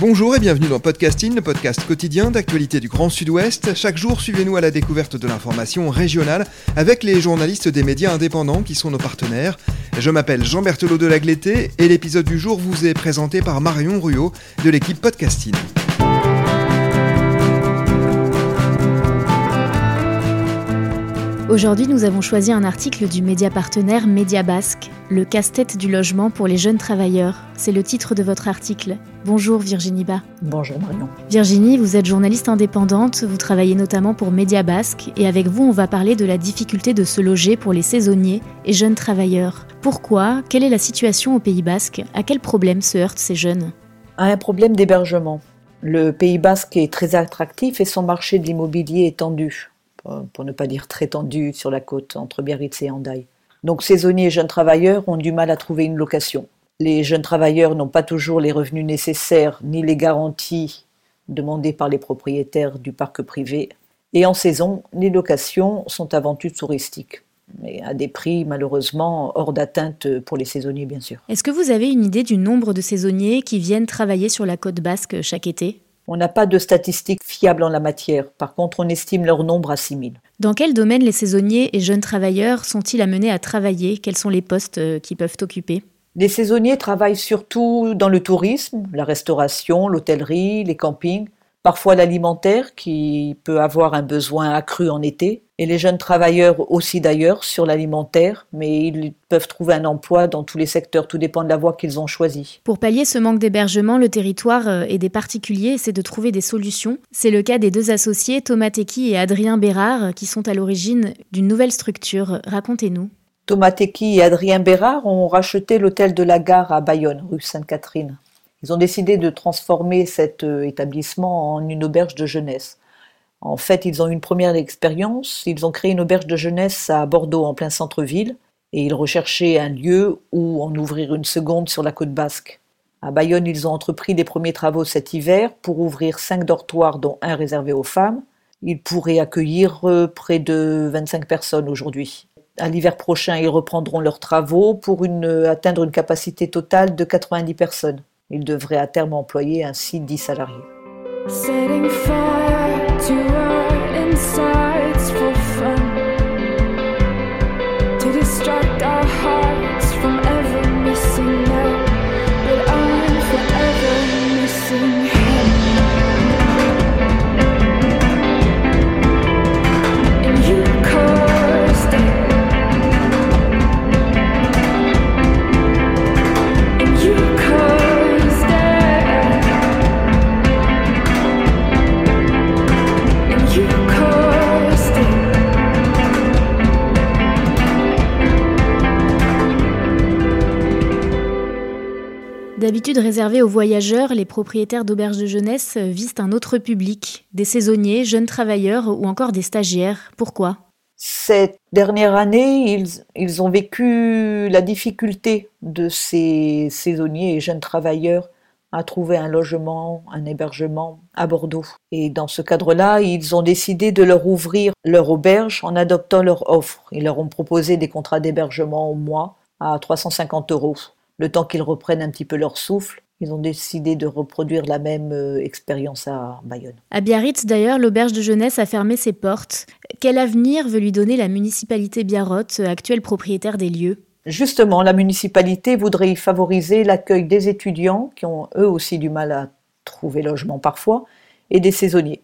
Bonjour et bienvenue dans Podcasting, le podcast quotidien d'actualité du Grand Sud-Ouest. Chaque jour, suivez-nous à la découverte de l'information régionale avec les journalistes des médias indépendants qui sont nos partenaires. Je m'appelle Jean Berthelot de Lagleté et l'épisode du jour vous est présenté par Marion Ruot de l'équipe Podcasting. Aujourd'hui, nous avons choisi un article du média partenaire Média Basque, le casse-tête du logement pour les jeunes travailleurs. C'est le titre de votre article. Bonjour Virginie Bas. Bonjour Marion. Virginie, vous êtes journaliste indépendante, vous travaillez notamment pour Média Basque et avec vous, on va parler de la difficulté de se loger pour les saisonniers et jeunes travailleurs. Pourquoi? Quelle est la situation au Pays Basque? À quel problème se heurtent ces jeunes? À un problème d'hébergement. Le Pays Basque est très attractif et son marché de l'immobilier est tendu pour ne pas dire très tendu sur la côte entre Biarritz et Hendaye. Donc saisonniers et jeunes travailleurs ont du mal à trouver une location. Les jeunes travailleurs n'ont pas toujours les revenus nécessaires ni les garanties demandées par les propriétaires du parc privé. Et en saison, les locations sont avant tout touristiques, mais à des prix malheureusement hors d'atteinte pour les saisonniers bien sûr. Est-ce que vous avez une idée du nombre de saisonniers qui viennent travailler sur la côte basque chaque été? On n'a pas de statistiques fiables en la matière. Par contre, on estime leur nombre à 6 000. Dans quel domaine les saisonniers et jeunes travailleurs sont-ils amenés à travailler? Quels sont les postes euh, qu'ils peuvent occuper? Les saisonniers travaillent surtout dans le tourisme, la restauration, l'hôtellerie, les campings, parfois l'alimentaire qui peut avoir un besoin accru en été, et les jeunes travailleurs aussi d'ailleurs sur l'alimentaire, mais ils peuvent trouver un emploi dans tous les secteurs, tout dépend de la voie qu'ils ont choisie. Pour pallier ce manque d'hébergement, le territoire euh, et des particuliers essaient de trouver des solutions. C'est le cas des deux associés, Thomas Tequi et Adrien Bérard, qui sont à l'origine d'une nouvelle structure. Racontez-nous. Thomas Tequi et Adrien Bérard ont racheté l'hôtel de la gare à Bayonne, rue Sainte-Catherine. Ils ont décidé de transformer cet euh, établissement en une auberge de jeunesse. En fait, ils ont eu une première expérience. Ils ont créé une auberge de jeunesse à Bordeaux, en plein centre-ville, et ils recherchaient un lieu où en ouvrir une seconde sur la côte basque. À Bayonne, ils ont entrepris les premiers travaux cet hiver pour ouvrir cinq dortoirs, dont un réservé aux femmes. Ils pourraient accueillir euh, près de 25 personnes aujourd'hui. À l'hiver prochain, ils reprendront leurs travaux pour euh, atteindre une capacité totale de 90 personnes. Il devrait à terme employer ainsi 10 salariés. D'habitude aux voyageurs, les propriétaires d'auberges de jeunesse visent un autre public, des saisonniers, jeunes travailleurs ou encore des stagiaires. Pourquoi? Cette dernière année, ils, ils, ont vécu la difficulté de ces saisonniers et jeunes travailleurs à trouver un logement, un hébergement à Bordeaux. Et dans ce cadre-là, ils ont décidé de leur ouvrir leur auberge en adoptant leur offre. Ils leur ont proposé des contrats d'hébergement au mois à 350 euros le temps qu'ils reprennent un petit peu leur souffle, ils ont décidé de reproduire la même euh, expérience à Bayonne. À Biarritz, d'ailleurs, l'auberge de jeunesse a fermé ses portes. Quel avenir veut lui donner la municipalité Biarrotte, actuelle propriétaire des lieux? Justement, la municipalité voudrait y favoriser l'accueil des étudiants, qui ont eux aussi du mal à trouver logement parfois, et des saisonniers.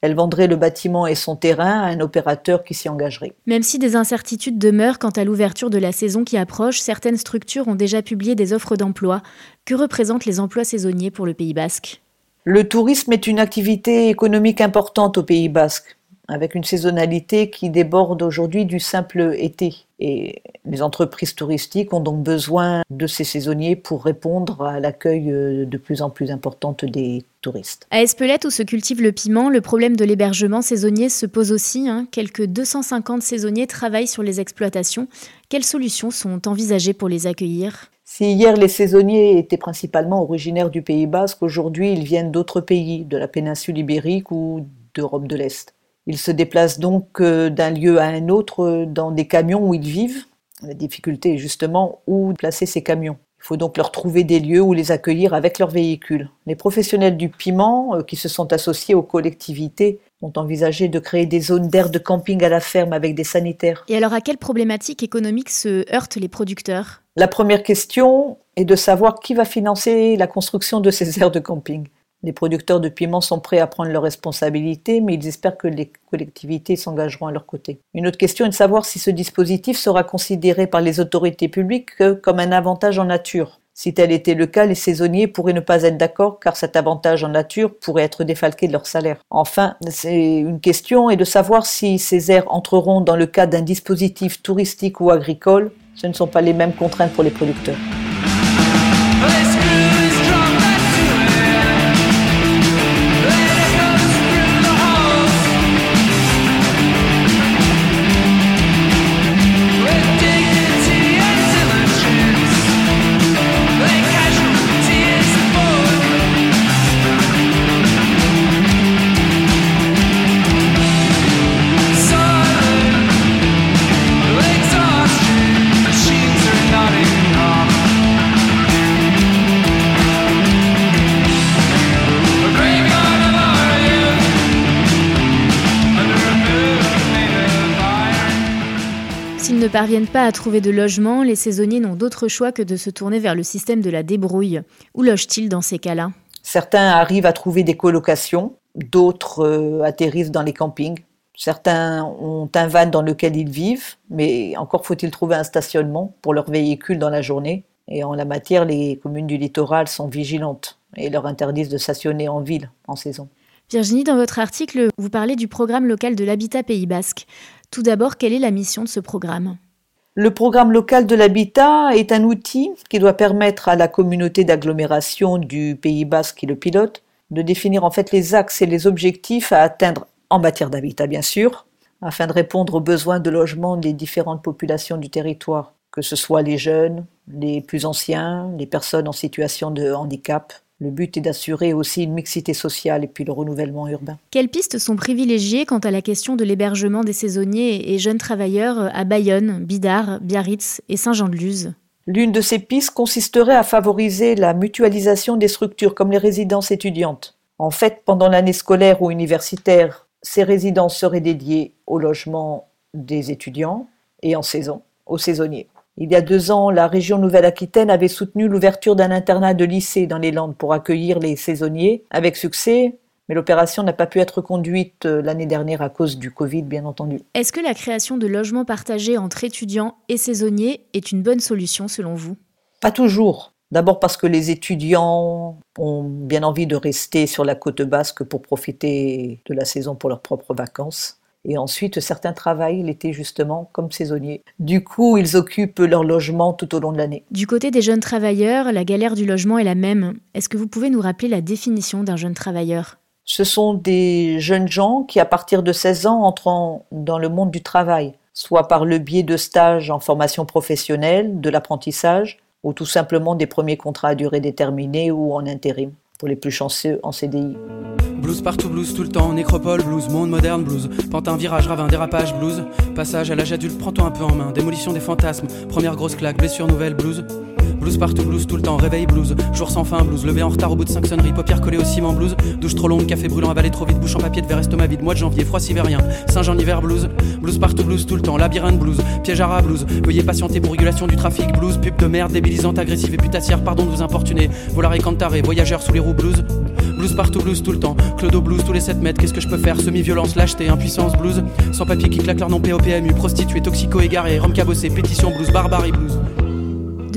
Elle vendrait le bâtiment et son terrain à un opérateur qui s'y engagerait. Même si des incertitudes demeurent quant à l'ouverture de la saison qui approche, certaines structures ont déjà publié des offres d'emploi. Que représentent les emplois saisonniers pour le Pays basque? Le tourisme est une activité économique importante au Pays basque avec une saisonnalité qui déborde aujourd'hui du simple été. Et les entreprises touristiques ont donc besoin de ces saisonniers pour répondre à l'accueil euh, de plus en plus important des touristes. À Espelette, où se cultive le piment, le problème de l'hébergement saisonnier se pose aussi. Hein. Quelques 250 saisonniers travaillent sur les exploitations. Quelles solutions sont envisagées pour les accueillir? Si hier les saisonniers étaient principalement originaires du Pays basque, aujourd'hui ils viennent d'autres pays, de la péninsule ibérique ou d'Europe de l'Est. Ils se déplacent donc euh, d'un lieu à un autre euh, dans des camions où ils vivent. La difficulté est justement où placer ces camions. Il faut donc leur trouver des lieux où les accueillir avec leurs véhicules. Les professionnels du piment, euh, qui se sont associés aux collectivités, ont envisagé de créer des zones d'air de camping à la ferme avec des sanitaires. Et alors à quelle problématique économique se heurtent les producteurs? La première question est de savoir qui va financer la construction de ces aires de camping. Les producteurs de piments sont prêts à prendre leurs responsabilités, mais ils espèrent que les collectivités s'engageront à leur côté. Une autre question est de savoir si ce dispositif sera considéré par les autorités publiques comme un avantage en nature. Si tel était le cas, les saisonniers pourraient ne pas être d'accord car cet avantage en nature pourrait être défalqué de leur salaire. Enfin, c'est une question est de savoir si ces aires entreront dans le cadre d'un dispositif touristique ou agricole. Ce ne sont pas les mêmes contraintes pour les producteurs. Ne parviennent pas à trouver de logement, les saisonniers n'ont d'autre choix que de se tourner vers le système de la débrouille. Où logent-ils dans ces cas-là? Certains arrivent à trouver des colocations, d'autres euh, atterrissent dans les campings. Certains ont un van dans lequel ils vivent, mais encore faut-il trouver un stationnement pour leur véhicule dans la journée. Et en la matière, les communes du littoral sont vigilantes et leur interdisent de stationner en ville en saison. Virginie, dans votre article, vous parlez du programme local de l'habitat Pays Basque. Tout d'abord, quelle est la mission de ce programme? Le programme local de l'habitat est un outil qui doit permettre à la communauté d'agglomération du Pays Basque qui le pilote de définir en fait les axes et les objectifs à atteindre en matière d'habitat bien sûr, afin de répondre aux besoins de logement des différentes populations du territoire, que ce soit les jeunes, les plus anciens, les personnes en situation de handicap, le but est d'assurer aussi une mixité sociale et puis le renouvellement urbain. Quelles pistes sont privilégiées quant à la question de l'hébergement des saisonniers et jeunes travailleurs à Bayonne, Bidart, Biarritz et Saint-Jean-de-Luz? L'une de ces pistes consisterait à favoriser la mutualisation des structures comme les résidences étudiantes. En fait, pendant l'année scolaire ou universitaire, ces résidences seraient dédiées au logement des étudiants et en saison aux saisonniers. Il y a deux ans, la région Nouvelle-Aquitaine avait soutenu l'ouverture d'un internat de lycée dans les Landes pour accueillir les saisonniers, avec succès, mais l'opération n'a pas pu être conduite euh, l'année dernière à cause du Covid, bien entendu. Est-ce que la création de logements partagés entre étudiants et saisonniers est une bonne solution selon vous? Pas toujours. D'abord parce que les étudiants ont bien envie de rester sur la côte basque pour profiter de la saison pour leurs propres vacances. Et ensuite, certains travaillent l'été justement comme saisonniers. Du coup, ils occupent leur logement tout au long de l'année. Du côté des jeunes travailleurs, la galère du logement est la même. Est-ce que vous pouvez nous rappeler la définition d'un jeune travailleur? Ce sont des jeunes gens qui, à partir de 16 ans, entrent dans le monde du travail, soit par le biais de stages en formation professionnelle, de l'apprentissage, ou tout simplement des premiers contrats à durée déterminée ou en intérim, pour les plus chanceux en CDI. Blues partout, blues tout le temps, nécropole, blues, monde moderne, blues, pantin, virage, ravin, dérapage, blues, passage à l'âge adulte, prends-toi un peu en main, démolition des fantasmes, première grosse claque, blessure nouvelle, blues, blues partout, blues tout le temps, réveil, blues, jour sans fin, blues, levé en retard au bout de 5 sonneries, paupières collées au ciment, blues, douche trop longue, café brûlant, avalé trop vite, bouche en papier de verre, estomac vide, mois de janvier, froid sibérien, Saint-Jean hiver, blues, blues partout, blues tout le temps, labyrinthe, blues, piège à blues, veuillez patienter pour régulation du trafic, blues, pub de merde, débilisante, agressive et putassière, pardon de vous importuner, volare et cantaré, voyageurs sous les roues, blues, blues partout, blues tout le temps, clodo blues tous les 7 mètres, qu'est-ce que je peux faire? Semi-violence, lâcheté, impuissance, blues, sans papier qui claque leur nom POPMU, prostituée, toxico égaré, rhum cabossé, pétition blues, barbarie blues.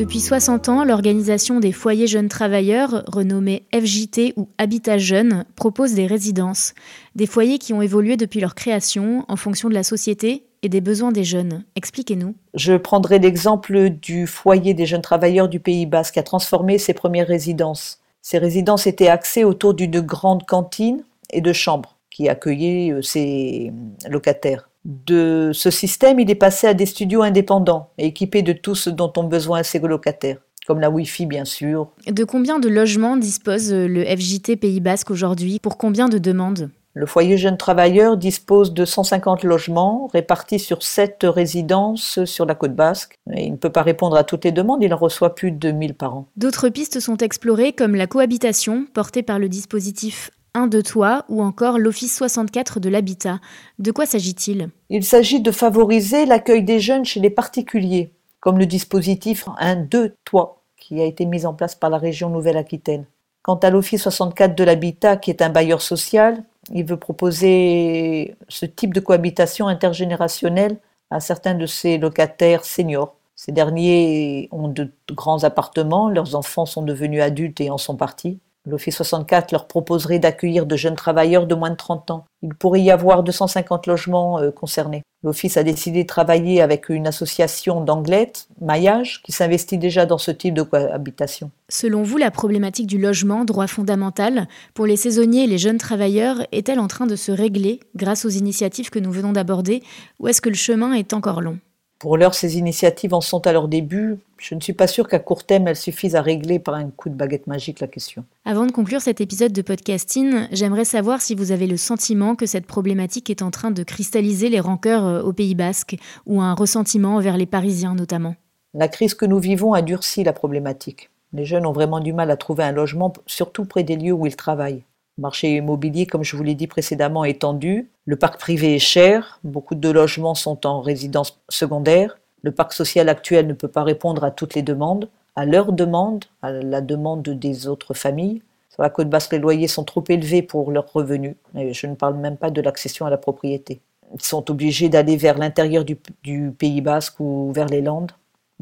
Depuis 60 ans, l'organisation des foyers jeunes travailleurs, renommée FJT ou Habitat Jeune, propose des résidences, des foyers qui ont évolué depuis leur création en fonction de la société et des besoins des jeunes. Expliquez-nous. Je prendrai l'exemple du foyer des jeunes travailleurs du Pays Basque qui a transformé ses premières résidences. Ces résidences étaient axées autour d'une grande cantine et de chambres qui accueillaient euh, ses locataires. De ce système, il est passé à des studios indépendants et équipés de tout ce dont ont besoin ses locataires, comme la Wi-Fi bien sûr. De combien de logements dispose le FJT Pays Basque aujourd'hui? Pour combien de demandes? Le foyer Jeunes Travailleurs dispose de 150 logements répartis sur 7 résidences sur la côte basque. il ne peut pas répondre à toutes les demandes, il en reçoit plus de 2000 par an. D'autres pistes sont explorées comme la cohabitation portée par le dispositif 1 de toi ou encore l'Office 64 de l'habitat. De quoi s'agit-il? Il s'agit de favoriser l'accueil des jeunes chez les particuliers, comme le dispositif 1 de toi qui a été mis en place par la région Nouvelle-Aquitaine. Quant à l'Office 64 de l'habitat, qui est un bailleur social, il veut proposer ce type de cohabitation intergénérationnelle à certains de ses locataires seniors. Ces derniers ont de grands appartements, leurs enfants sont devenus adultes et en sont partis. L'Office 64 leur proposerait d'accueillir de jeunes travailleurs de moins de 30 ans. Il pourrait y avoir 250 logements euh, concernés. L'Office a décidé de travailler avec une association d'anglettes, Maillage, qui s'investit déjà dans ce type de cohabitation. Selon vous, la problématique du logement, droit fondamental, pour les saisonniers et les jeunes travailleurs, est-elle en train de se régler grâce aux initiatives que nous venons d'aborder, ou est-ce que le chemin est encore long? Pour l'heure, ces initiatives en sont à leur début. Je ne suis pas sûre qu'à court terme, elles suffisent à régler par un coup de baguette magique la question. Avant de conclure cet épisode de podcasting, j'aimerais savoir si vous avez le sentiment que cette problématique est en train de cristalliser les rancœurs euh, au Pays basque, ou un ressentiment envers les Parisiens notamment. La crise que nous vivons a durci la problématique. Les jeunes ont vraiment du mal à trouver un logement, surtout près des lieux où ils travaillent. Marché immobilier, comme je vous l'ai dit précédemment, est tendu. Le parc privé est cher. Beaucoup de logements sont en résidence secondaire. Le parc social actuel ne peut pas répondre à toutes les demandes, à leurs demandes, à la demande des autres familles. Sur la côte basse, les loyers sont trop élevés pour leurs revenus. Je ne parle même pas de l'accession à la propriété. Ils sont obligés d'aller vers l'intérieur du Pays basque ou vers les Landes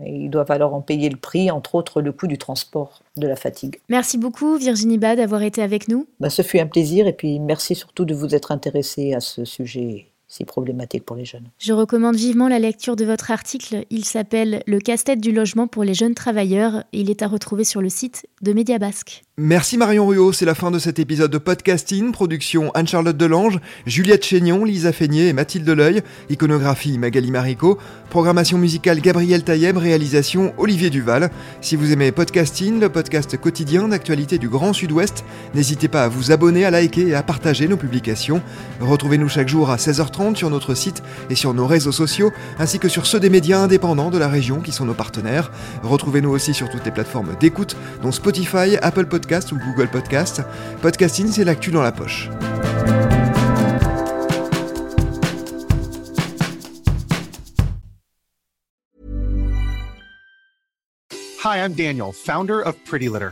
ils doivent alors en payer le prix, entre autres le coût du transport, de la fatigue. Merci beaucoup Virginie Bad d'avoir été avec nous. Bah, ce fut un plaisir et puis merci surtout de vous être intéressée à ce sujet si problématique pour les jeunes. Je recommande vivement la lecture de votre article. Il s'appelle Le casse-tête du logement pour les jeunes travailleurs et il est à retrouver sur le site de Média Basque. Merci Marion Ruot, c'est la fin de cet épisode de podcasting, production Anne-Charlotte Delange, Juliette Chénion, Lisa Feignet et Mathilde Leuil, iconographie Magali Marico, programmation musicale Gabriel Taïeb, réalisation Olivier Duval. Si vous aimez podcasting, le podcast quotidien d'actualité du Grand Sud-Ouest, n'hésitez pas à vous abonner, à liker et à partager nos publications. Retrouvez-nous chaque jour à 16h30 sur notre site et sur nos réseaux sociaux, ainsi que sur ceux des médias indépendants de la région qui sont nos partenaires. Retrouvez-nous aussi sur toutes les plateformes d'écoute, dont Spotify, Apple Podcasts, ou Google Podcast. Podcasting, c'est l'actu dans la poche. Hi, I'm Daniel, founder of Pretty Litter.